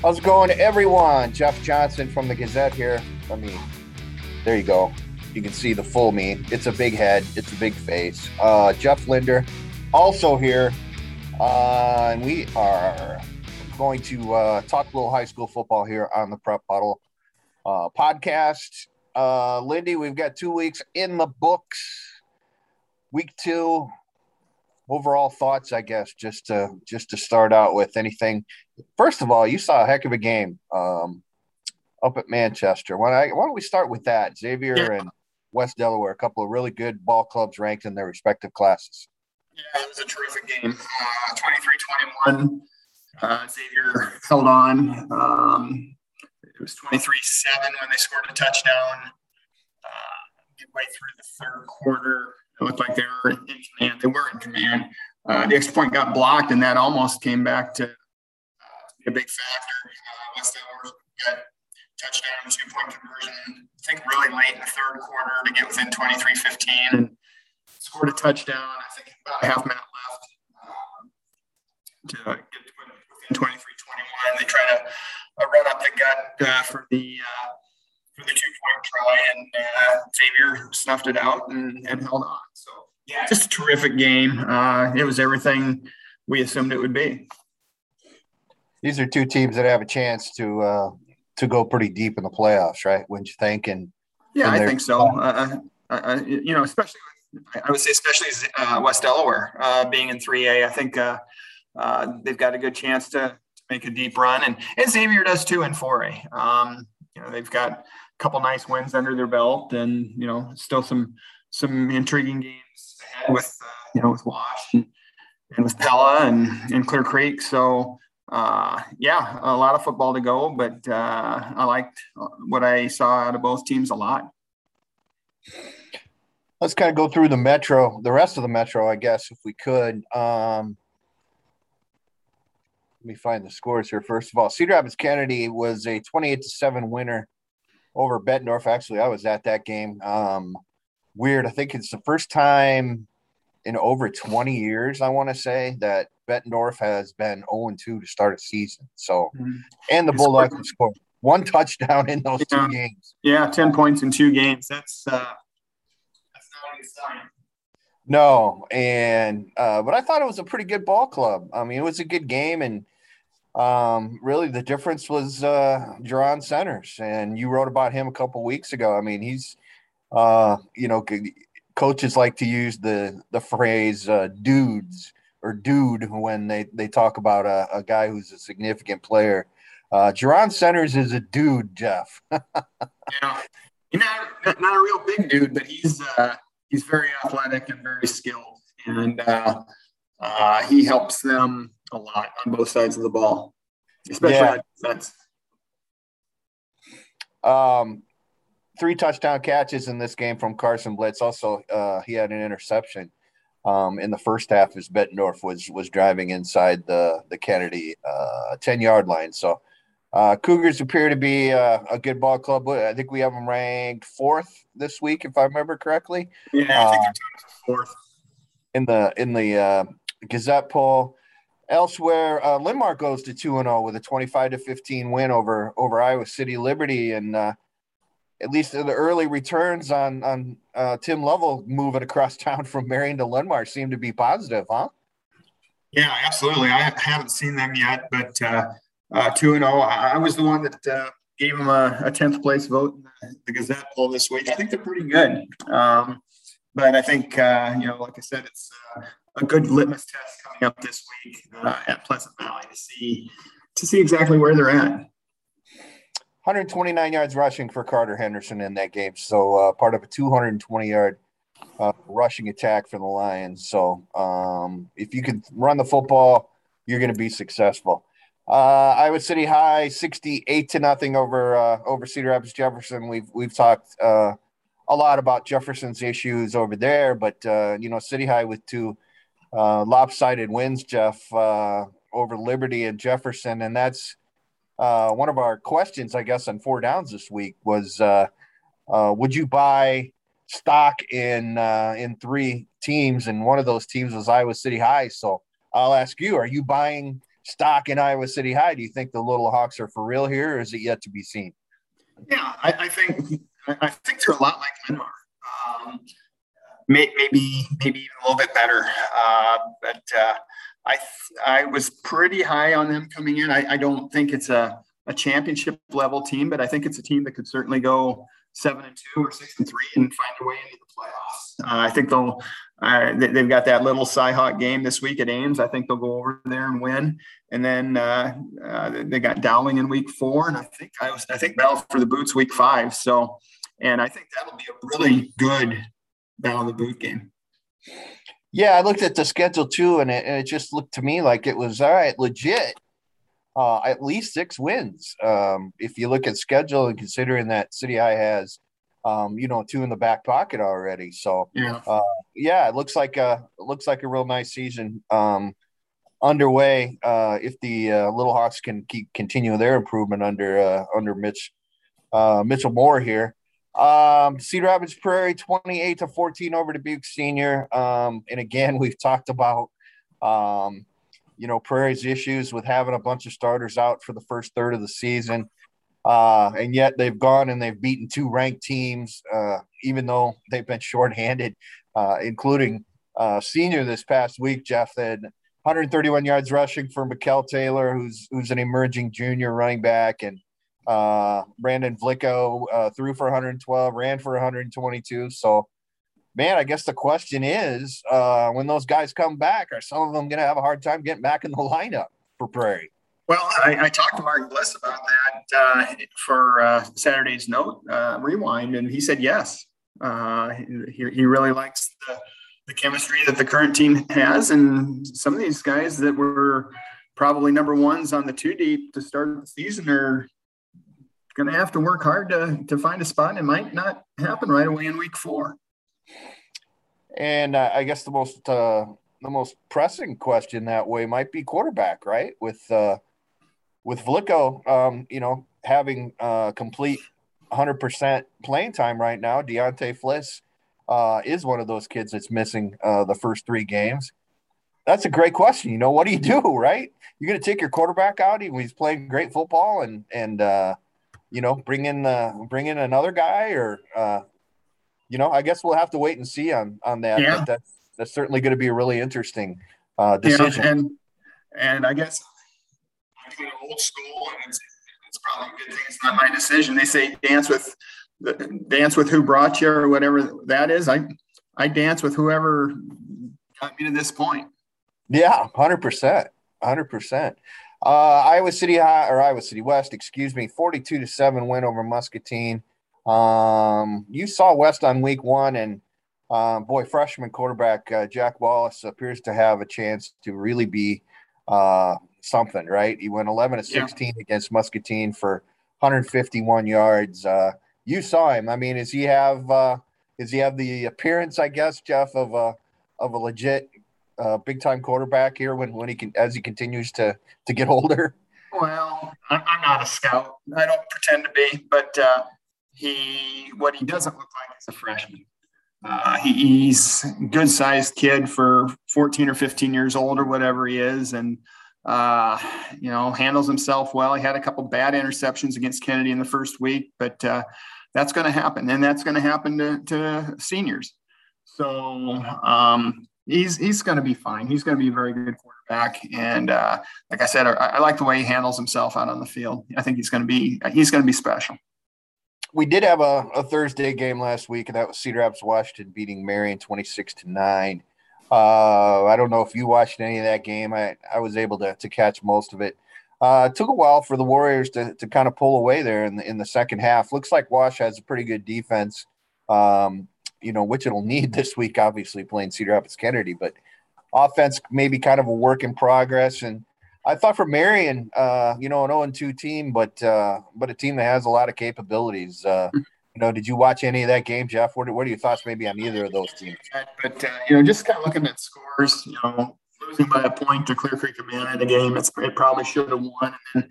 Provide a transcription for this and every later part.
How's it going, everyone? Jeff Johnson from the Gazette here. Let me. There you go. You can see the full me. It's a big head. It's a big face. Uh, Jeff Linder, also here, uh, and we are going to uh, talk a little high school football here on the Prep Puddle uh, podcast. Uh, Lindy, we've got two weeks in the books. Week two, overall thoughts, I guess, just to just to start out with anything. First of all, you saw a heck of a game um, up at Manchester. Why, I, why don't we start with that? Xavier yeah. and West Delaware, a couple of really good ball clubs ranked in their respective classes. Yeah, it was a terrific game. Uh, 23-21. Uh, Xavier held on. Um, it was 23-7 when they scored a touchdown. Uh, midway through the third quarter, it looked like they were in command. They were in command. Uh, the extra point got blocked, and that almost came back to a big factor. Uh, West Delaware got touchdown, two point conversion, I think really late in the third quarter to get within 23 15 and scored a touchdown, I think about a half minute left um, to get within 23 21. They try to uh, run up the gut uh, for the uh, for the two point try, and uh, Xavier snuffed it out and, and, held on. So, yeah, just a terrific game. Uh, it was everything we assumed it would be. These are two teams that have a chance to uh, to go pretty deep in the playoffs, right? Wouldn't you think? And yeah, I think so. Uh, uh, uh, you know, especially I would say especially West Delaware being in 3A. I think they've got a good chance to, to, make a deep run, and, and Xavier does too in 4A. Um, you know, they've got a couple nice wins under their belt, and you know, still some some intriguing games ahead with uh, you know with Wash and, and with Pella and, and Clear Creek. So uh, yeah, a lot of football to go, but uh, I liked what I saw out of both teams a lot. Let's kind of go through the metro, the rest of the metro, I guess, if we could. Um, let me find the scores here. First of all, Cedar Rapids Kennedy was a 28 to 7 winner over Bettendorf. Actually, I was at that game. Um, weird. I think it's the first time in over 20 years, I want to say, that Bettendorf has been 0 2 to start a season. So, mm-hmm. and the Bulldogs scored one touchdown in those yeah. two games. Yeah, 10 points in two games. That's, uh, that's not a good sign. No, and uh, but I thought it was a pretty good ball club. I mean, it was a good game, and um, really, the difference was uh, Jerron Centers, and you wrote about him a couple weeks ago. I mean, he's, uh, you know, coaches like to use the the phrase uh, "dudes" or "dude" when they they talk about a, a guy who's a significant player. Uh, Jerron Centers is a dude, Jeff. yeah, he's not, not a real big dude, but he's uh, he's very athletic and very skilled, and uh, uh, he helps them a lot on both sides of the ball, especially yeah. on defense. Um, three touchdown catches in this game from Carson Blitz. Also, uh, he had an interception um, in the first half as Bettendorf was was driving inside the the Kennedy uh, ten yard line. So. Uh, Cougars appear to be uh, a good ball club. I think we have them ranked fourth this week, if I remember correctly. Yeah, I think uh, fourth in the in the uh, Gazette poll. Elsewhere, uh, Linn-Mar goes to 2 and 0 with a 25 to 15 win over over Iowa City Liberty. And uh, at least the early returns on, on uh, Tim Lovell moving across town from Marion to Linn-Mar seem to be positive, huh? Yeah, absolutely. I haven't seen them yet, but uh, uh, 2 0. I was the one that uh, gave them a, 10th place vote in the Gazette poll this week. I think they're pretty good. Um, but I think, uh, you know, like I said, it's a good litmus test coming up this week uh, at Pleasant Valley to see to see exactly where they're at. 129 yards rushing for Carter Henderson in that game, so uh, part of a 220 yard uh, rushing attack for the Lions. So um, if you can run the football, you're going to be successful. Uh, Iowa City High, 68 to nothing over uh, over Cedar Rapids Jefferson. We've we've talked uh, a lot about Jefferson's issues over there, but uh, you know City High with two lopsided wins, Jeff, over Liberty and Jefferson, and that's uh, one of our questions, I guess, on four downs this week was: uh, uh, Would you buy stock in uh, in three teams? And one of those teams was Iowa City High. So I'll ask you: Are you buying stock in Iowa City High. Do you think the Little Hawks are for real here, or is it yet to be seen? Yeah, I, I think I think they're a lot like Linn-Mar. Um, maybe maybe even a little bit better, uh, but uh, I I was pretty high on them coming in. I, I don't think it's a a championship level team, but I think it's a team that could certainly go seven and two or six and three and find a way into the playoffs. Uh, I think they'll uh, they, have got that little Cyhawk game this week at Ames. I think they'll go over there and win. And then uh, uh, they got Dowling in week four, and I think I was I think battle for the boots week five. So, and I think that'll be a really good battle of the boot game. Yeah, I looked at the schedule too, and it, and it just looked to me like it was all right, legit uh, at least six wins. Um, if you look at schedule and considering that City High has, um, you know, two in the back pocket already. So yeah, uh, yeah, it looks like a looks like a real nice season um, underway. Uh, if the uh, Little Hawks can keep continue their improvement under uh, under Mitch uh, Mitchell Moore here. Um, Cedar Rapids Prairie, 28 to 14 over Dubuque Senior. Um, and again, we've talked about um, you know, Prairie's issues with having a bunch of starters out for the first third of the season. Uh, and yet they've gone and they've beaten two ranked teams, uh, even though they've been shorthanded, uh, including uh, senior this past week. Jeff had 131 yards rushing for Mikel Taylor, who's who's an emerging junior running back, and uh, Brandon Vlicko uh, threw for 112, ran for 122. So man, I guess the question is uh, when those guys come back, are some of them going to have a hard time getting back in the lineup for Prairie? Well, I, I talked to Mark Bliss about that uh, for uh, Saturday's note uh, rewind, and he said yes. Uh, he, he really likes the, the chemistry that the current team has, and some of these guys that were probably number ones on the two deep to start the season are going to have to work hard to, to find a spot. And it might not happen right away in week four. And uh, I guess the most uh, the most pressing question that way might be quarterback, right? With uh, with Vlicko, um, you know, having uh, complete 100% playing time right now, Deontay Fliss uh, is one of those kids that's missing uh, the first three games. That's a great question. You know, what do you do, right? You're going to take your quarterback out. Even when he's playing great football, and and uh, you know, bring in uh, bring in another guy, or uh, you know, I guess we'll have to wait and see on on that. Yeah. But that's that's certainly going to be a really interesting uh, decision. Yeah, and and I guess I'm kind of old school, and it's, it's probably a good thing it's not my decision. They say dance with dance with who brought you or whatever that is. I I dance with whoever got me to this point. Yeah, hundred percent, hundred percent. Uh, Iowa City High or Iowa City West, excuse me, forty-two to seven win over Muscatine. Um, you saw West on week one, and um, boy, freshman quarterback uh, Jack Wallace appears to have a chance to really be uh, something, right? He went 11 to 16 yeah. against Muscatine for 151 yards. Uh, you saw him. I mean, does he have uh, does he have the appearance, I guess, Jeff, of a of a legit uh, big time quarterback here when when he can as he continues to to get older? Well, I'm not a scout. I don't pretend to be, but uh, he what he doesn't look like is a freshman. Uh, he, he's good sized kid for 14 or 15 years old or whatever he is, and uh, you know handles himself well. He had a couple bad interceptions against Kennedy in the first week, but uh, that's going to happen, and that's going to happen to, to seniors. So um, he's he's going to be fine. He's going to be a very good quarterback, and uh, like I said, I, I, like the way he handles himself out on the field. I think he's going to be he's going to be special we did have a, a, Thursday game last week, and that was Cedar Rapids Washington beating Marion 26 to 9. Uh, I don't know if you watched any of that game. I, I was able to, to catch most of it. Uh, it took a while for the Warriors to, to kind of pull away there in the, in the second half. Looks like Wash has a pretty good defense, um, you know, which it'll need this week, obviously, playing Cedar Rapids Kennedy, but offense maybe kind of a work in progress. And I thought for Marion, uh, you know, an 0 2 team, but uh, but a team that has a lot of capabilities. Uh, you know, did you watch any of that game, Jeff? What are, what are your thoughts maybe on either of those teams? But uh, you know, just kind of looking at scores, you know, losing by a point to Clear Creek Amana in the game, it's, it probably should have won. And then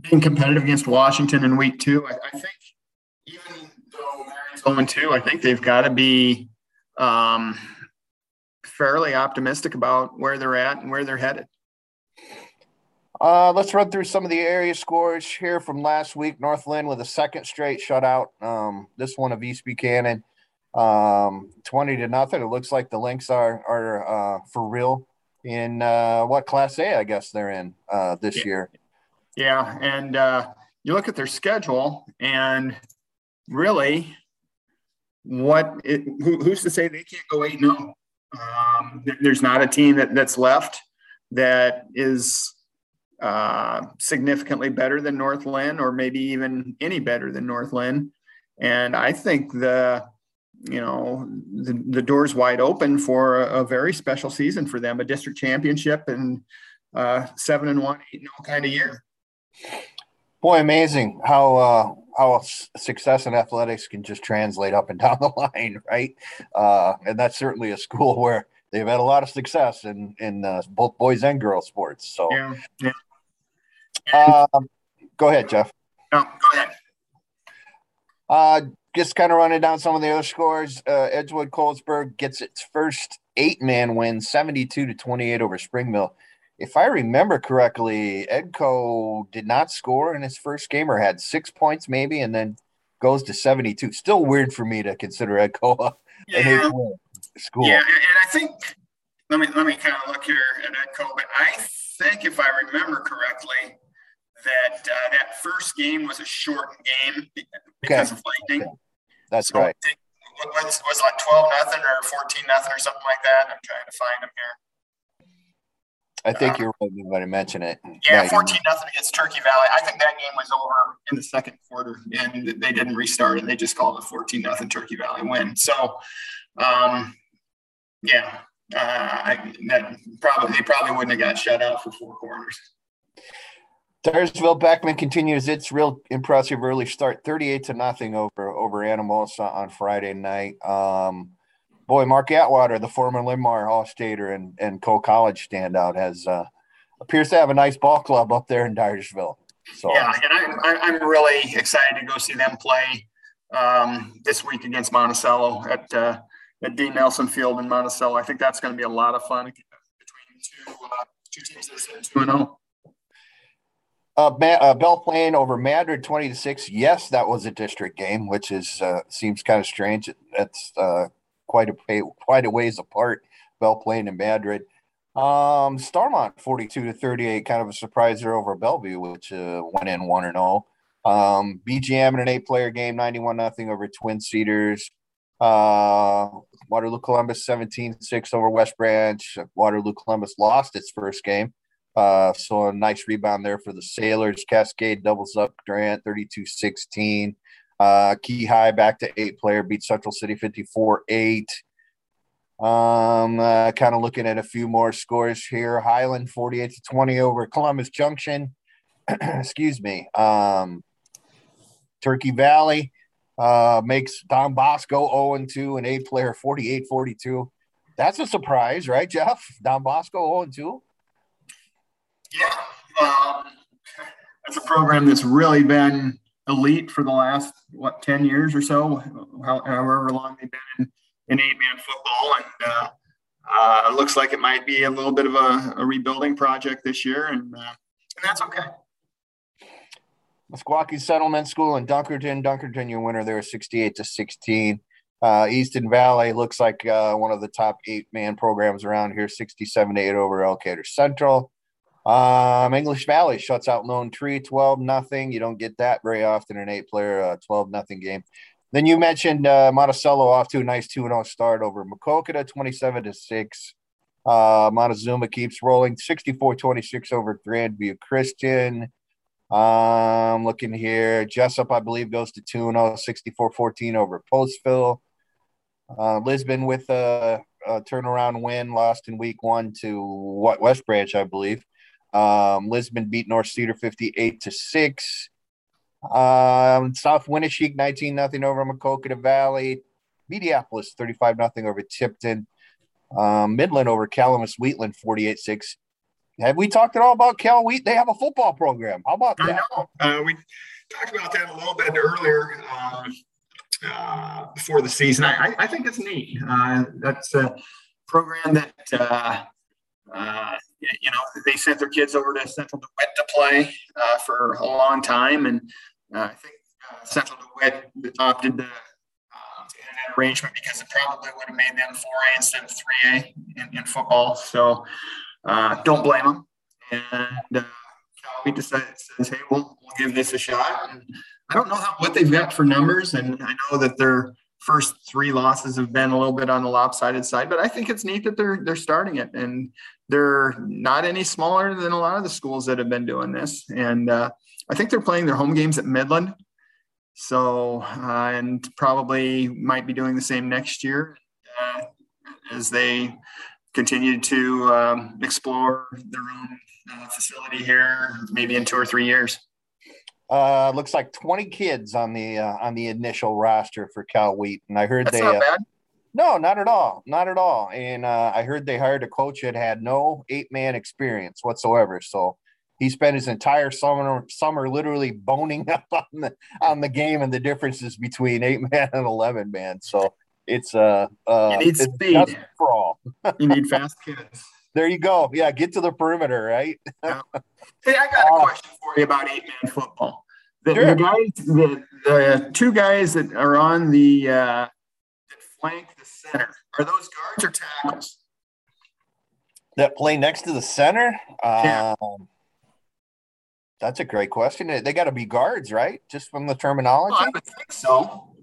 being competitive against Washington in week two, I, I think even 0 2, I think they've got to be um, fairly optimistic about where they're at and where they're headed. Uh, let's run through some of the area scores here from last week. North Linn with a second straight shutout. Um, this one of East Buchanan, um, twenty to nothing. It looks like the Lynx are are uh, for real in uh, what Class A, I guess they're in uh, this yeah. year. Yeah, and uh, you look at their schedule, and really, what it, who, who's to say they can't go eight? No, um, there's not a team that that's left that is uh, significantly better than North Linn, or maybe even any better than North Linn. And I think the you know the, the doors wide open for a, a, very special season for them, a district championship and uh, seven and one, eight and oh kind of year. Boy, amazing how uh, how success in athletics can just translate up and down the line, right? Uh, and that's certainly a school where they've had a lot of success in in uh, both boys and girls sports. So, yeah, yeah. Um, go ahead, Jeff. No, go ahead. Uh, just kind of running down some of the other scores. Uh, Edgewood Colesburg gets its first eight man win, 72 to 28 over Spring Mill. If I remember correctly, Edco did not score in his first game or had six points maybe, and then goes to 72. Still weird for me to consider Edco a, yeah. school. Yeah, and I think let me let me kind of look here at Edco, but I think if I remember correctly, that uh, that first game was a shortened game because okay. of lightning. Okay. That's so right. was, was like 12 nothing or 14 nothing or something like that. I'm trying to find them here. I think uh, you're right when I mention it. Yeah, 14 nothing against Turkey Valley. I think that game was over in the second quarter and they didn't restart it. They just called it 14 nothing Turkey Valley win. So, um, yeah, uh, I, that probably, they probably wouldn't have got shut out for four quarters. Dyersville Beckman continues its real impressive early start, 38 to nothing over over Anamosa on Friday night. Um, boy, Mark Atwater, the former Linn-Mar All-Stater and, and Coe College standout, has uh, appears to have a nice ball club up there in Dyersville. So yeah, and I, I'm really excited to go see them play um, this week against Monticello at uh, at Dean Nelson Field in Monticello. I think that's going to be a lot of fun between two uh, two teams that are two and zero. Oh. Uh, uh, Belle Plaine over Madrid, twenty to six. Yes, that was a district game, which is uh, seems kind of strange. That's uh, quite a quite a ways apart. Belle and Madrid. Um, Starmont, forty-two to thirty-eight, kind of a surpriser over Bellevue, which uh, went in one and zero. Oh. Um, BGM in an eight-player game, ninety-one nothing over Twin Cedars. Uh, Waterloo Columbus 17-6 over West Branch. Waterloo Columbus lost its first game. Uh, so a nice rebound there for the Sailors. Cascade doubles up Grant 32 16. Uh, Kee High back to eight player, beat Central City 54 8. Um, uh, kind of looking at a few more scores here. Highland 48 to 20 over Columbus Junction. Excuse me. Um, Turkey Valley uh, makes Don Bosco 0 2 and eight player 48 42. That's a surprise, right, Jeff? Don Bosco 0 2. Yeah, um, that's a program that's really been elite for the last what ten years or so, however long they've been in, in eight man football, and uh, uh, it looks like it might be a little bit of a, a rebuilding project this year, and, uh, and that's okay. Meskwaki Settlement School in Dunkerton. Dunkerton, your winner there, 68 to 16. Uh, Easton Valley looks like uh, one of the top eight man programs around here, 67 to 8 over Elkader Central. Um, English Valley shuts out Lone Tree 12 nothing. You don't get that very often an eight player uh, 12 nothing game. Then you mentioned uh, Monticello off to a nice 2 0 start over Maquoketa 27 to 6. Uh, Montezuma keeps rolling 64 26 over Grandview Christian. Um, looking here, Jesup, I believe, goes to 2 0, 64 14 over Postville. Uh, Lisbon with a, a, turnaround win, lost in week one to what West Branch, I believe. Um, Lisbon beat North Cedar 58 to 6. Um, South Winneshiek 19 nothing over Maquoketa Valley. Mediapolis 35 nothing over Tipton. Um, Midland over Calamus Wheatland 48 6. Have we talked at all about Cal Wheat? They have a football program. How about that? I know. Uh, we talked about that a little bit earlier uh, uh, before the season. I, I, think it's neat. Uh, that's a program that uh, Uh, you know, they sent their kids over to Central DeWitt to play uh, for a long time, and uh, I think uh, Central DeWitt adopted the uh, arrangement because it probably would have made them 4A instead of 3A in, in football. So uh, don't blame them. And uh, we decided says, hey, we'll, we'll give this a shot. And I don't know how, what they've got for numbers, and I know that their first three losses have been a little bit on the lopsided side, but I think it's neat that they're they're starting it, and they're not any smaller than a lot of the schools that have been doing this. And uh, I think they're playing their home games at Midland, so uh, and probably might be doing the same next year uh, as they continue to um, explore their own uh, facility here, maybe in two or three years. Uh, looks like 20 kids on the uh, on the initial roster for Cal Wheat, and I heard That's they. not uh, no, not at all, not at all. And uh, I heard they hired a coach that had no eight man experience whatsoever. So he spent his entire summer summer literally boning up on the on the game and the differences between eight man and eleven man. So it's uh, uh You need it's speed. for all. You need fast kids. There you go. Yeah, get to the perimeter, right? Hey, I got a Uh, question for you about eight man football. The, Sure. the guys, the, the two guys that are on the uh, that flank the center, are those guards or tackles? that play next to the center? Yeah. Um, that's a great question. They got to be guards, right? Just from the terminology. Well, I would think so,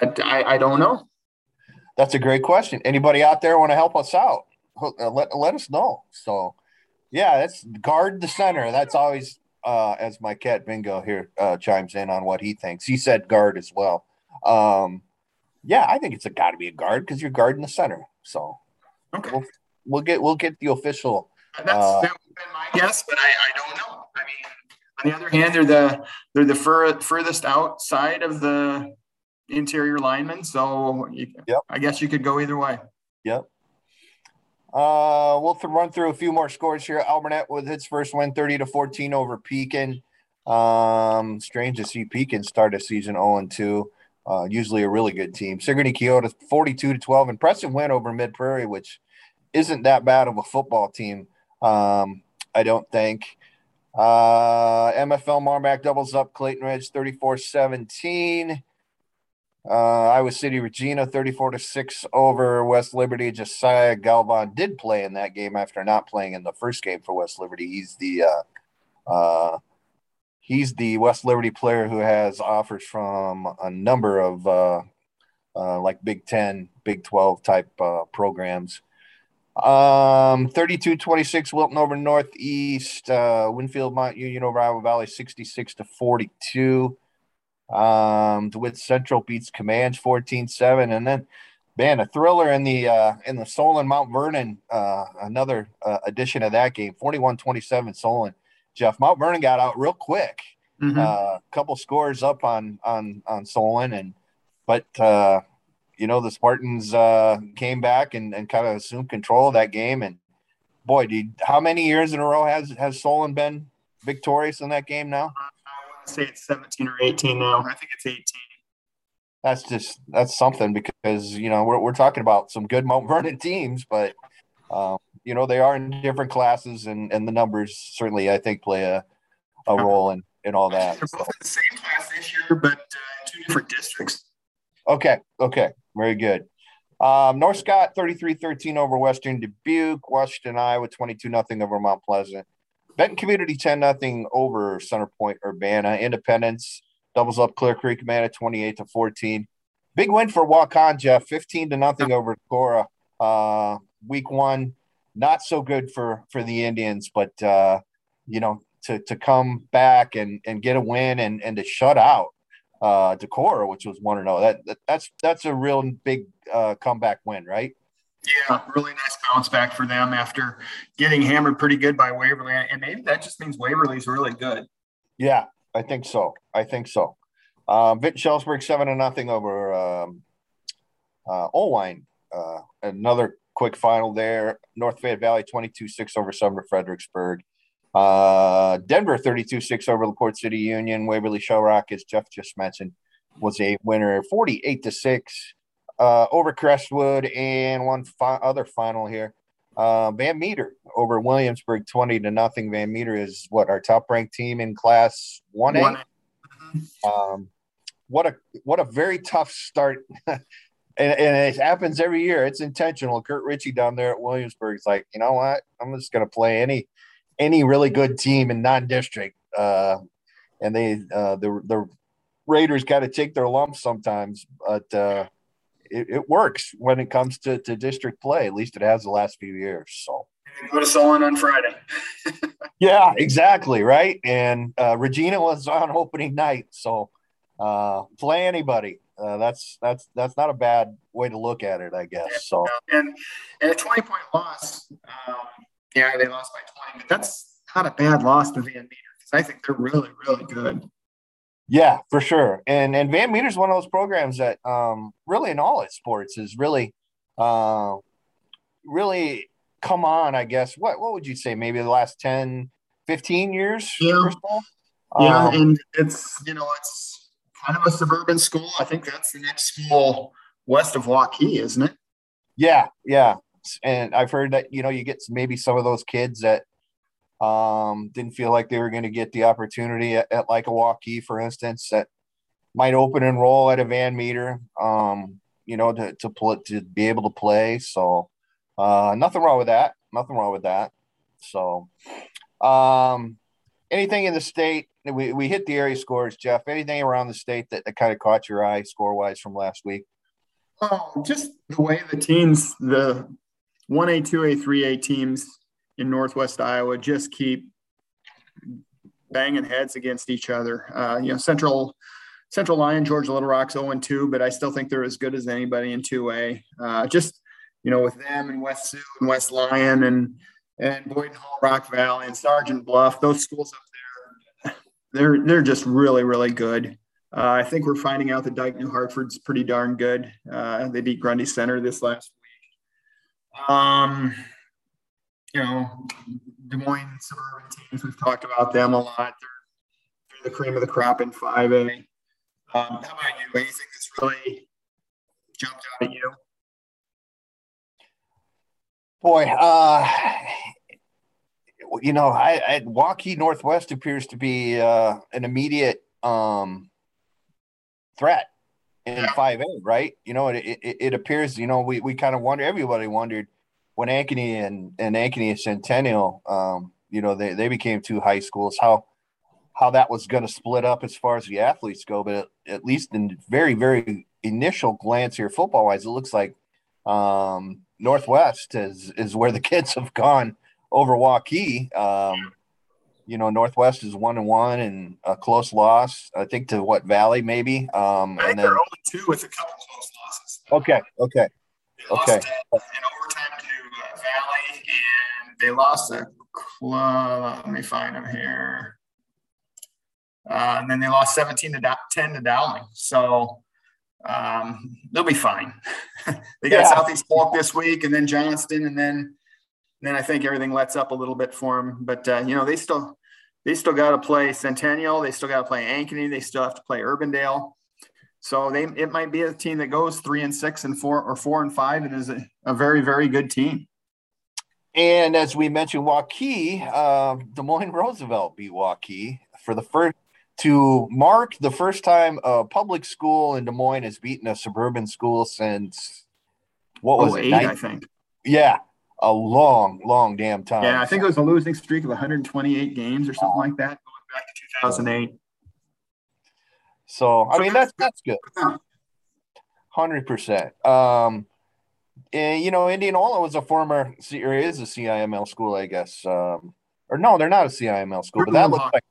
but I, I don't know. That's a great question. Anybody out there want to help us out? Uh, Let, let us know. So, yeah, that's guard the center. That's always, uh, as my cat Bingo here uh, chimes in on what he thinks. He said guard as well. Um, yeah, I think it's a got to be a guard because you're guarding the center. So Okay, Well, we'll get we'll get the official. that's uh, that would have been my guess, but I, I don't know. I mean, on the other hand, they're the they're the fur, furthest outside of the interior linemen, so you, Yep. I guess you could go either way. Yep. Uh, we'll th- run through a few more scores here. Alburnett with its first win, thirty to fourteen over Pekin. Um, strange to see Pekin start a season zero and two. Uh, usually a really good team. Sigourney Keota forty-two to twelve. Impressive win over Mid Prairie, which isn't that bad of a football team. Um, I don't think. Uh, MFL Marmac doubles up Clayton Ridge 34 17. Uh, Iowa City, Regina, 34 to 6 over West Liberty. Josiah Galvan did play in that game after not playing in the first game for West Liberty. He's the uh, uh, he's the West Liberty player who has offers from a number of uh, uh, like Big 10, Big 12 type uh, programs. Um, 32 26, Wilton over Northeast, uh, Winfield, Mount Union over Iowa Valley, 66 to 42. Um, DeWitt Central beats Camanche 14 7. And then, man, a thriller in the uh, in the Solon Mount Vernon, uh, another uh, edition of that game 41 27 Solon. Jeff, Mount Vernon got out real quick Mhm. uh, couple scores up on on on Solon, and but uh, you know the Spartans uh, came back and, and kind of assumed control of that game. And boy, did how many years in a row has has Solon been victorious in that game now? I want to say it's 17 or 18 now. I think it's 18. That's just that's something because you know we're we're talking about some good Mount Vernon teams, but um, you know they are in different classes, and and the numbers certainly I think play a a role in in all that. They're so. in the same class this year, but uh, two different districts. Okay. Okay. Very good. Um, North Scott 33-13 over Western Dubuque. Washington, Iowa 22 nothing over Mount Pleasant. Benton Community 10 nothing over Center Point Urbana. Independence doubles up Clear Creek Amana 28 to 14. Big win for Waukon, Jeff. 15 to nothing over Cora. Uh, week one, not so good for for the Indians, but uh, you know, to to come back and and get a win and and to shut out uh Decorah, which was one to know that, that that's that's a real big uh comeback win, right? Yeah, really nice bounce back for them after getting hammered pretty good by Waverly. And maybe that just means Waverly's really good. Yeah, I think so. I think so. Um Vinton Shellsburg seven to nothing over um uh Oelwein. Uh another quick final there. North Fayette Valley 22-6 over Sumner Fredericksburg. Uh Denver 32-6 over LaPorte City Union. Waverly Shell Rock, as Jeff just mentioned, was a winner 48 to 6 uh over Crestwood and one fi- other final here. Uh, Van Meter over Williamsburg, twenty to nothing. Van Meter is what our top ranked team in Class One A. Um, what a what a very tough start. and, and, it happens every year. It's intentional. Kurt Ritchie down there at Williamsburg is like, you know what? I'm just going to play any any really good team in non-district. Uh, and they uh, the the Raiders got to take their lumps sometimes, but uh, it, it, works when it comes to, to district play. At least it has the last few years. So go to Solon on Friday. yeah, exactly right. And uh, Regina was on opening night, so uh, play anybody. Uh, that's that's that's not a bad way to look at it, I guess. So and and a twenty point loss. Um, yeah, they lost by twenty, but that's not a bad loss to Van Meter because I think they're really really good. Yeah, for sure. And and Van Meter's one of those programs that um, really in all its sports is really uh, really come on, I guess. What what would you say? Maybe the last 10, 15 years yeah. Yeah, um, and it's you know, it's kind of a suburban school. I think that's the next school west of Waukee, isn't it? Yeah, yeah. And I've heard that you know you get maybe some of those kids that um, didn't feel like they were going to get the opportunity at, at, like a Waukee, for instance, that might open and roll at a Van Meter, um, you know, to to pl- to be able to play. So uh, nothing wrong with that. Nothing wrong with that. So um, anything in the state we, we hit the area scores, Jeff. Anything around the state that, that kind of caught your eye score wise from last week? Oh, just the way the teams, the 1A, 2A, 3A teams in Northwest Iowa just keep banging heads against each other. Uh, you know, Central Central Lyon, George Little Rock's 0 2, but I still think they're as good as anybody in 2A. Uh, just, you know, with them and West Sioux and West Lyon and and Boyden Hull, Rock Valley and Sergeant Bluff, those schools up there, they're they're just really really good. Uh, I think we're finding out that Dike New Hartford's pretty darn good. Uh, they beat Grundy Center this last week. Um, you know, Des Moines suburban teams. We've talked about them a lot. They're, they're the cream of the crop in 5A. Um, how about you? Anything that's really jumped out at you? Boy, uh, you know, I, I Waukee Northwest appears to be uh, an immediate um, threat in five A, right? You know, it, it, it appears. You know, we, we kind of wonder. Everybody wondered when Ankeny and and Ankeny and Centennial, um, you know, they, they became two high schools. How how that was going to split up as far as the athletes go, but at, at least in very very initial glance here, football wise, it looks like um, Northwest is is where the kids have gone over Waukee. Um, you know, Northwest is one and one and a close loss. I think to what Valley maybe. Um, and then only two with a couple close losses. Okay, okay, they okay. And they lost a club. Let me find them here. Uh, and then they lost 17 to 10 to Dowling. So um, they'll be fine. they got yeah. Southeast Polk this week, and then Johnston, and then then I think everything lets up a little bit for them. But uh, you know, they still they still got to play Centennial. They still got to play Ankeny. They still have to play Urbandale. So they it might be a team that goes three and six and four or four and five and is a, a very very good team. And as we mentioned, Waukee, uh, Des Moines Roosevelt beat Waukee for the first to mark the first time a public school in Des Moines has beaten a suburban school since what was oh, it? Eight, I think. Yeah, a long, long damn time. Yeah, I think it was a losing streak of 128 games or something like that, going back to 2008. So I mean that's that's good. Hundred percent. Um, you know, Indianola was a former or is a CIML school, I guess. Um, or no, they're not a CIML school, but that looks like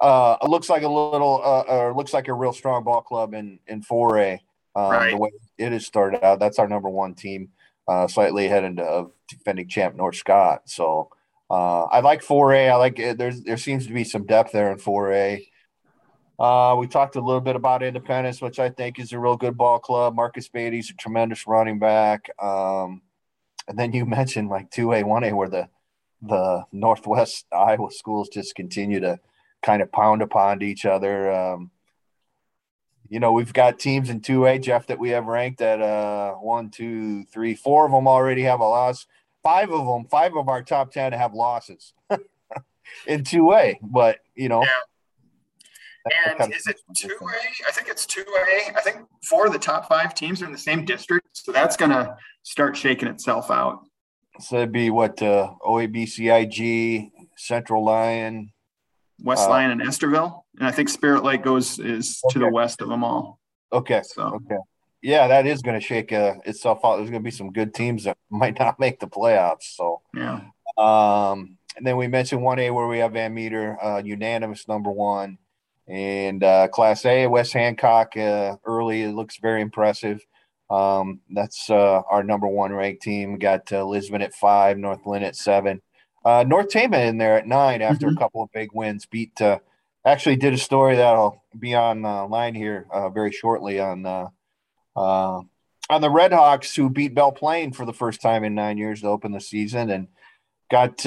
uh, it looks like a little uh, or looks like a real strong ball club in in 4A. Um, right. The way it has started out, that's our number one team uh, slightly ahead of defending champ North Scott. So uh, I like 4A. I like it. There's there seems to be some depth there in 4A. Uh, we talked a little bit about Independence, which I think is a real good ball club. Marcus Beatty's a tremendous running back. Um, and then you mentioned like 2A, 1A, where the the Northwest Iowa schools just continue to kind of pound upon each other. Um, you know, we've got teams in 2A, Jeff, that we have ranked at uh, one, two, three, four of them already have a loss. five of them, five of our top ten have losses in two A. But you know, yeah. And is it two A? I think it's two A. I think four of the top five teams are in the same district, so that's going to start shaking itself out. So it'd be what uh, OABCIG, Central Lyon, West uh, Lyon, and Estherville. and I think Spirit Lake goes is okay. to the west of them all. Okay. So okay yeah, that is going to shake uh, itself out. There's going to be some good teams that might not make the playoffs. So yeah. Um, and then we mentioned one A where we have Van Meter, uh, unanimous number one, and uh, Class A West Hancock uh, early. It looks very impressive. Um, that's uh, our number one ranked team. We got uh, Lisbon at five, North Linn at seven, uh, North Tama in there at nine after mm-hmm. a couple of big wins. Beat uh, actually did a story that'll be on uh, line here uh, very shortly on uh, uh, on the Red Hawks, who beat Belle Plaine for the first time in nine years to open the season and got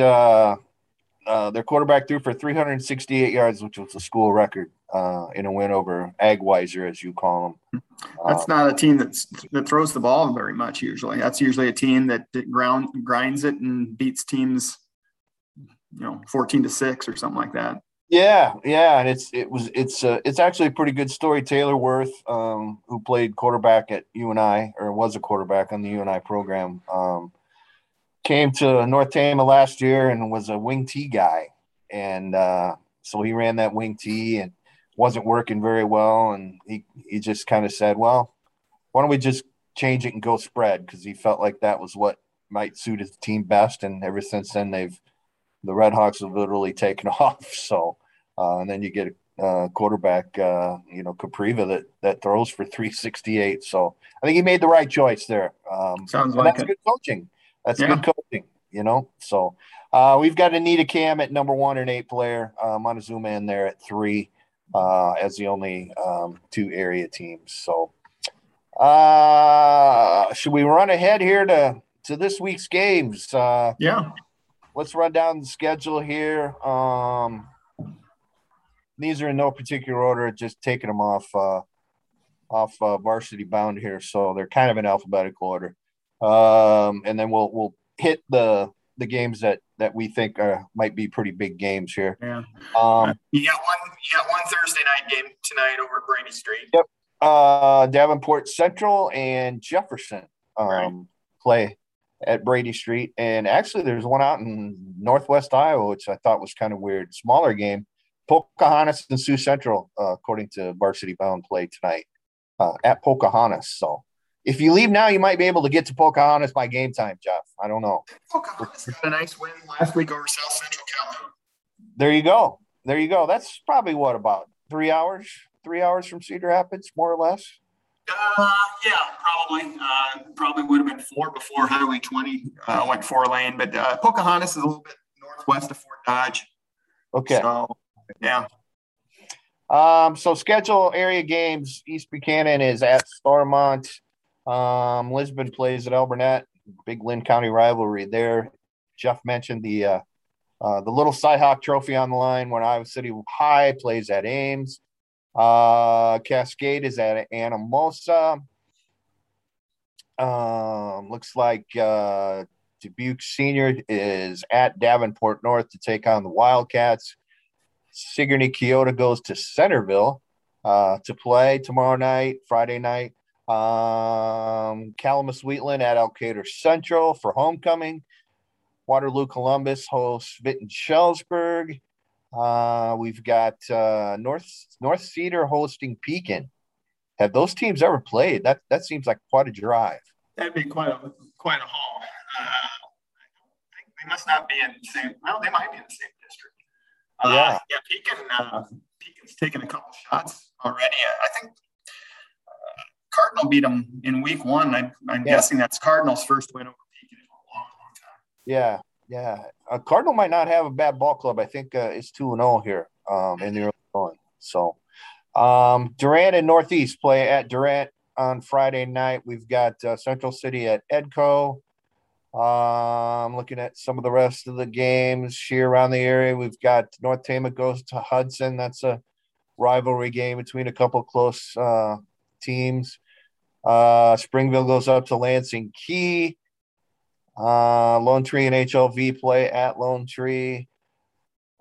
uh, their quarterback threw for 368 yards, which was a school record uh, in a win over AGWSR, as you call them. That's um, not a team that's, that throws the ball very much usually. That's usually a team that, that ground grinds it and beats teams, you know, 14 to six or something like that. Yeah, yeah, and it's it was it's uh, it's actually a pretty good story. Taylor Worth, um, who played quarterback at UNI or was a quarterback on the UNI program, um, came to North Tama last year and was a wing T guy, and uh, so he ran that wing T and wasn't working very well, and he he just kind of said, well, why don't we just change it and go spread because he felt like that was what might suit his team best, and ever since then they've the Red Hawks have literally taken off. So, uh, and then you get a uh, quarterback, uh, you know, Capriva that that throws for 368. So I think he made the right choice there. Um, Sounds like that's it. good coaching. That's yeah. good coaching, you know. So uh, we've got Anita Cam at number one and eight player, uh, Montezuma in there at three uh, as the only um, two area teams. So uh, should we run ahead here to to this week's games? Uh, yeah let's run down the schedule here. Um, these are in no particular order, just taking them off uh, off uh, varsity bound here, so they're kind of in alphabetical order. Um, and then we'll we'll hit the the games that that we think are, might be pretty big games here. Yeah. Um, you got one. You got one Thursday night game tonight over Brady Street. Yep. Uh, Davenport Central and Jefferson um, right. play at Brady Street. And actually, there's one out in Northwest Iowa, which I thought was kind of weird. Smaller game. Pocahontas and Sioux Central, uh, according to Varsity Bound, play tonight uh, at Pocahontas. So if you leave now, you might be able to get to Pocahontas by game time, Jeff. I don't know. Pocahontas got a nice win last week over South Central Calhoun. There you go. There you go. That's probably what about three hours, three hours from Cedar Rapids, more or less. Uh, yeah, probably. Uh, probably would have been four before Highway 20 uh, went four lane, but uh, Pocahontas is a little bit northwest of Fort Dodge. Okay. So, yeah. Um, so schedule area games. East Buchanan is at Starmont. Um, Lisbon plays at Alburnett. Big Linn County rivalry there. Jeff mentioned the uh, uh, the little Cyhawk Trophy on the line when Iowa City High plays at Ames. Uh, Cascade is at Anamosa. Um, looks like uh, Dubuque Senior is at Davenport North to take on the Wildcats. Sigourney Keota goes to Centerville uh, to play tomorrow night, Friday night. Um, Calamus Wheatland at Elkader Central for homecoming. Waterloo Columbus hosts Vinton Shellsburg. Uh, we've got uh, North North Cedar hosting Pekin. Have those teams ever played? That that seems like quite a drive. That'd be quite a quite a haul. Uh, they must not be in the same. Well, they might be in the same district. Uh, yeah, yeah. Pekin uh, Pekin's taken a couple shots already. I think Beat them in week one. I, am yeah. guessing that's Cardinal's first win over Pekin in a long, long time. Yeah, yeah, A Cardinal might not have a bad ball club. I think uh, it's two and zero oh here um, in the early going. So um, Durant and Northeast play at Durant on Friday night. We've got uh, Central City at Edco. I'm um, looking at some of the rest of the games here around the area. We've got North Tama goes to Hudson. That's a rivalry game between a couple close uh, teams. Uh, Springville goes up to Lansing Kee. Uh, Lone Tree and HLV play at Lone Tree.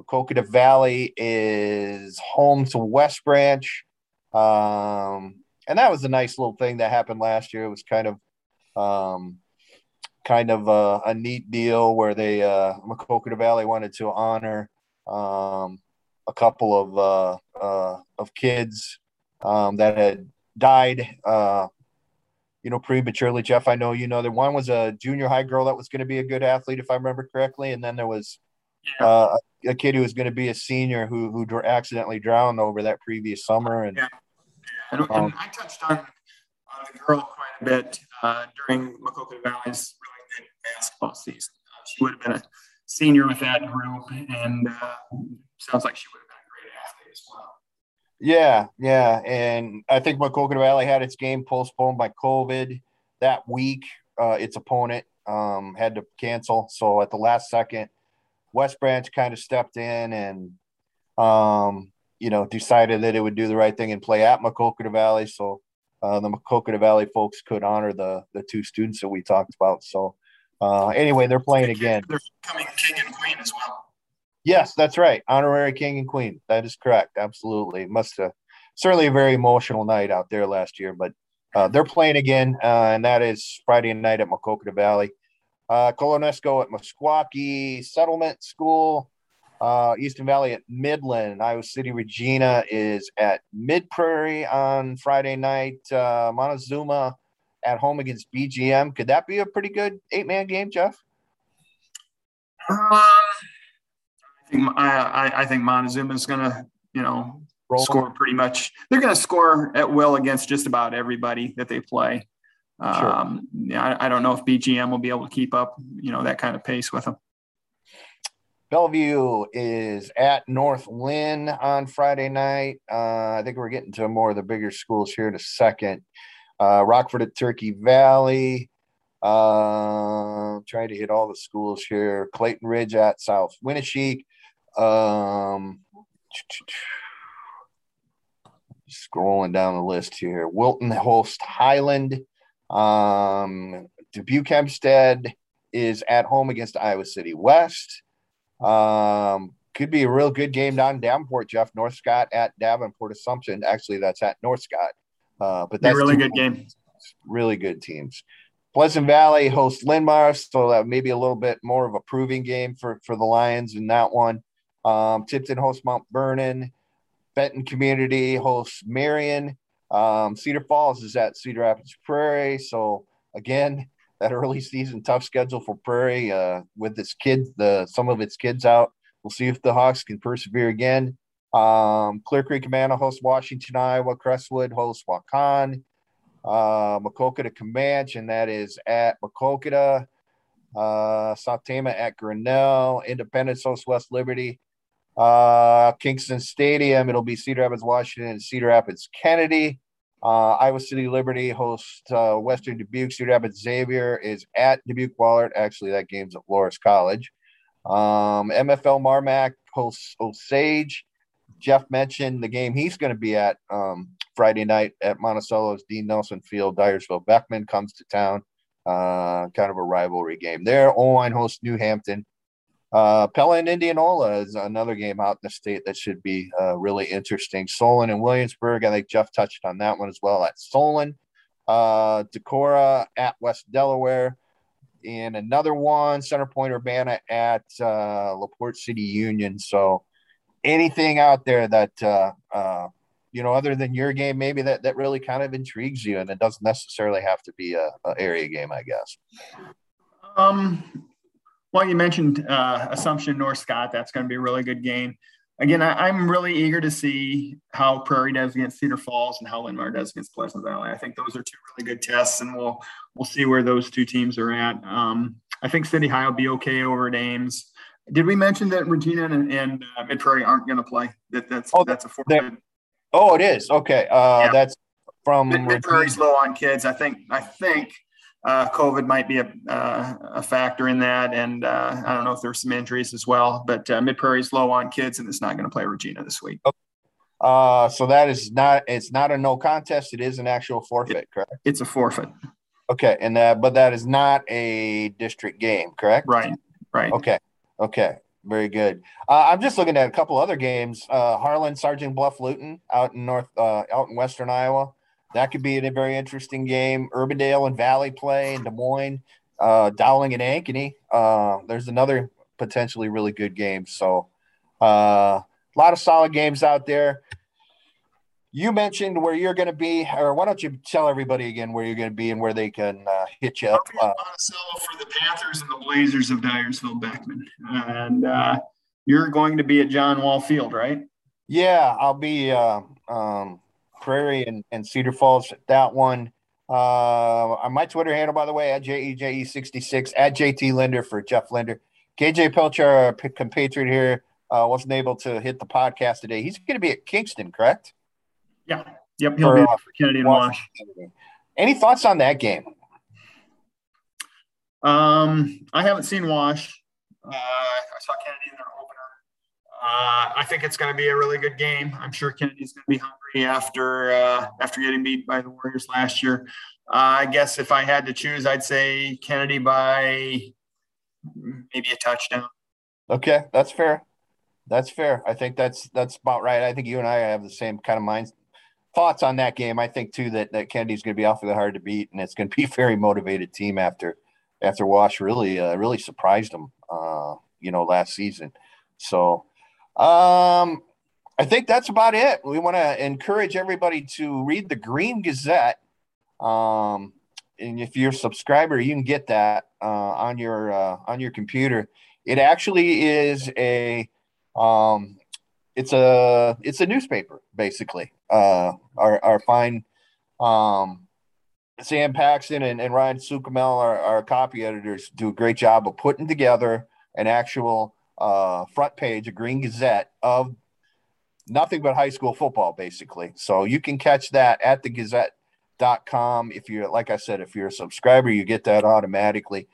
Maquoketa Valley is home to West Branch. Um, and that was a nice little thing that happened last year. It was kind of um, kind of a, a, neat deal where they uh, Maquoketa Valley wanted to honor um, a couple of uh, uh, of kids um, that had died, uh, you know, prematurely. Jeff, I know you know that one was a junior high girl that was going to be a good athlete, if I remember correctly, and then there was yeah. uh, a kid who was going to be a senior who who accidentally drowned over that previous summer. And, yeah. and, um, and I touched on on the girl quite a bit uh, during Maquoketa Valley's really good basketball season. Uh, she would have been a senior with that group, and uh, sounds like she would have been a great athlete as well. Yeah, yeah, and I think Maquoketa Valley had its game postponed by COVID that week. Uh, its opponent um, had to cancel, so at the last second, West Branch kind of stepped in and, um, you know, decided that it would do the right thing and play at Maquoketa Valley. So uh, the Maquoketa Valley folks could honor the the two students that we talked about. So uh, anyway, they're playing again. They're coming king and queen as well. Yes, that's right. Honorary king and queen. That is correct. Absolutely. Must have certainly a very emotional night out there last year, but uh, they're playing again, uh, and that is Friday night at Maquoketa Valley. Uh, Colo-NESCO at Meskwaki Settlement School. Uh, Valley at Midland. Iowa City Regina is at Mid Prairie on Friday night. Uh, Montezuma at home against BGM. Could that be a pretty good eight man game, Jeff? I think I, I think Montezuma is going to you know Roll. score pretty much. They're going to score at will against just about everybody that they play. Sure. Um, yeah, I, I, don't know if BGM will be able to keep up, you know, that kind of pace with them. Bellevue is at North Linn on Friday night. Uh, I think we're getting to more of the bigger schools here in a second. Uh, Rockford at Turkey Valley. Uh, trying to hit all the schools here. Clayton Ridge at South Winneshiek. Um, scrolling down the list here. Wilton host Highland. Um, Dubuque Hempstead is at home against Iowa City West. Um, could be a real good game down in Davenport, Jeff. North Scott at Davenport Assumption. Actually, that's at North Scott. Uh, but that's a really good game. Really good teams. Pleasant Valley hosts Linn-Mar, so that may be a little bit more of a proving game for, for the Lions in that one. Um, Tipton hosts Mount Vernon. Benton Community hosts Marion. Um, Cedar Falls is at Cedar Rapids Prairie. So again, that early season tough schedule for Prairie uh, with its kids, the some of its kids out. We'll see if the Hawks can persevere again. Um, Clear Creek Amana hosts Washington, Iowa. Crestwood hosts Waukon. Uh, Maquoketa Camanche, and that is at Maquoketa. Uh, Tama at Grinnell. Independence hosts West Liberty. Uh, Kingston Stadium, it'll be Cedar Rapids, Washington, and Cedar Rapids, Kennedy. Uh, Iowa City Liberty hosts uh, Western Dubuque. Cedar Rapids Xavier is at Dubuque Wahlert. Actually, that game's at Loras College. Um, MFL Marmac hosts Osage. Jeff mentioned the game he's going to be at um, Friday night at Monticello's Dean Nelson Field. Dyersville Beckman comes to town. Uh, kind of a rivalry game there. Oelwein hosts New Hampton. Uh, Pella and Indianola is another game out in the state that should be uh, really interesting. Solon and Williamsburg, I think Jeff touched on that one as well at Solon. Uh, Decorah at West Delaware. And another one, Center Point Urbana at uh, LaPorte City Union. So anything out there that, uh, uh, you know, other than your game, maybe that, that really kind of intrigues you and it doesn't necessarily have to be a, a area game, I guess. Um, well, you mentioned uh, Assumption North Scott. That's going to be a really good game. Again, I, am really eager to see how Prairie does against Cedar Falls and how Linn-Mar does against Pleasant Valley. I think those are two really good tests, and we'll we'll see where those two teams are at. Um, I think City High will be okay over at Ames. Did we mention that Regina and, and uh, Mid Prairie aren't going to play? That that's oh, that's a forfeit. Oh, it is okay. Uh, yeah. That's from Mid Prairie's low on kids. I think I think uh, COVID might be a, uh, a factor in that. And uh, I don't know if there's some injuries as well, but uh, Mid Prairie's low on kids and it's not going to play Regina this week. Uh, so that is not, it's not a no contest. It is an actual forfeit, it, correct? It's a forfeit. Okay, and that but that is not a district game, correct? Right. Right. Okay. Okay. Very good. Uh, I'm just looking at a couple other games. Uh, Harlan, Sergeant Bluff, Luton, out in North, uh, out in Western Iowa. That could be a very interesting game. Urbandale and Valley play in Des Moines. Uh, Dowling and Ankeny. Uh, there's another potentially really good game. So, uh, a lot of solid games out there. You mentioned where you're going to be, or why don't you tell everybody again where you're going to be and where they can uh, hit you up? In Monticello for the Panthers and the Blazers of Dyersville Beckman, and uh, you're going to be at John Wall Field, right? Yeah, I'll be uh, um, Prairie and, and Cedar Falls. That one. Uh, on my Twitter handle, by the way, at JEJE66, at JT Linder for Jeff Linder. KJ Pilcher, our compatriot here, uh, wasn't able to hit the podcast today. He's going to be at Kingston, correct? Yeah. Yep. He'll for, be uh, for Kennedy and Wash. Any thoughts on that game? Um, I haven't seen Wash. Uh, I saw Kennedy in opener. Uh, I think it's going to be a really good game. I'm sure Kennedy's going to be hungry after uh, after getting beat by the Warriors last year. Uh, I guess if I had to choose, I'd say Kennedy by maybe a touchdown. Okay, that's fair. That's fair. I think that's that's about right. I think you and I have the same kind of mind thoughts on that game. I think too that that Kennedy's going to be awfully hard to beat, and it's going to be a very motivated team after after Wash really uh, really surprised them, uh, you know, last season. So, um, I think that's about it. We want to encourage everybody to read the Green Gazette. Um, and if you're a subscriber, you can get that uh, on your uh, on your computer. It actually is a um, it's a it's a newspaper basically. Uh, our our fine um, Sam Paxton and, and Ryan Sukamel, our, our copy editors, do a great job of putting together an actual uh, front page, a Green Gazette of nothing but high school football, basically. So you can catch that at the Gazette.com. If you're, like I said, if you're a subscriber, you get that automatically.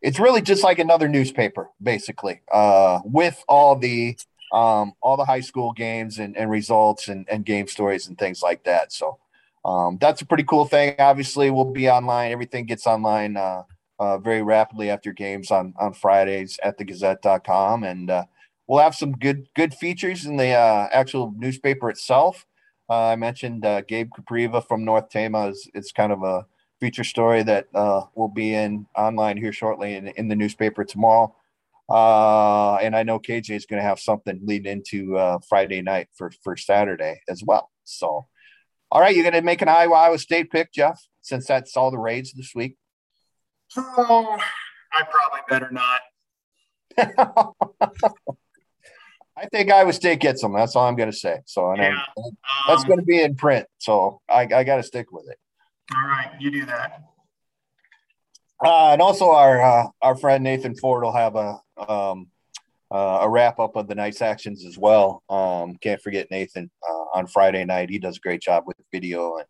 It's really just like another newspaper, basically, uh, with all the um, all the high school games and, and results and, and game stories and things like that. So um, that's a pretty cool thing. Obviously, we'll be online. Everything gets online uh, uh, very rapidly after games on on Fridays at thegazette.com. And uh, we'll have some good good features in the uh, actual newspaper itself. Uh, I mentioned uh, Gabe Capriva from North Tama is it's kind of a feature story that will be in online here shortly in, in the newspaper tomorrow. Uh, and I know KJ is going to have something leading into uh, Friday night for, for Saturday as well. So, all right, you're going to make an Iowa State pick, Jeff, since that's all the raids this week. Oh, I probably better not. I think Iowa State gets them. That's all I'm going to say. So, yeah, um, that's going to be in print. So, I, I got to stick with it. All right, you do that. Uh, and also, our uh, our friend Nathan Ford will have a um, uh, a wrap up of the night's actions as well. Um, can't forget Nathan uh, on Friday night. He does a great job with video and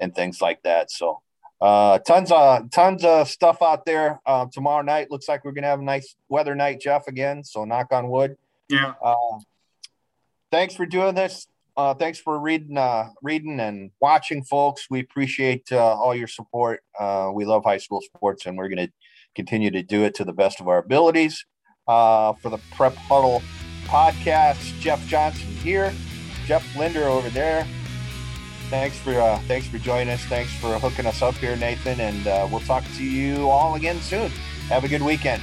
and things like that. So uh, tons of tons of stuff out there. Uh, tomorrow night looks like we're gonna have a nice weather night, Jeff. Again, so knock on wood. Yeah. thanks for doing this. Uh, thanks for reading, uh, reading and watching, folks. We appreciate uh, all your support. Uh, we love high school sports, and we're going to continue to do it to the best of our abilities. Uh, for the Prep Huddle podcast, Jeff Johnson here, Jeff Linder over there. Thanks for uh, thanks for joining us. Thanks for hooking us up here, Nathan. And we'll talk to you all again soon. Have a good weekend.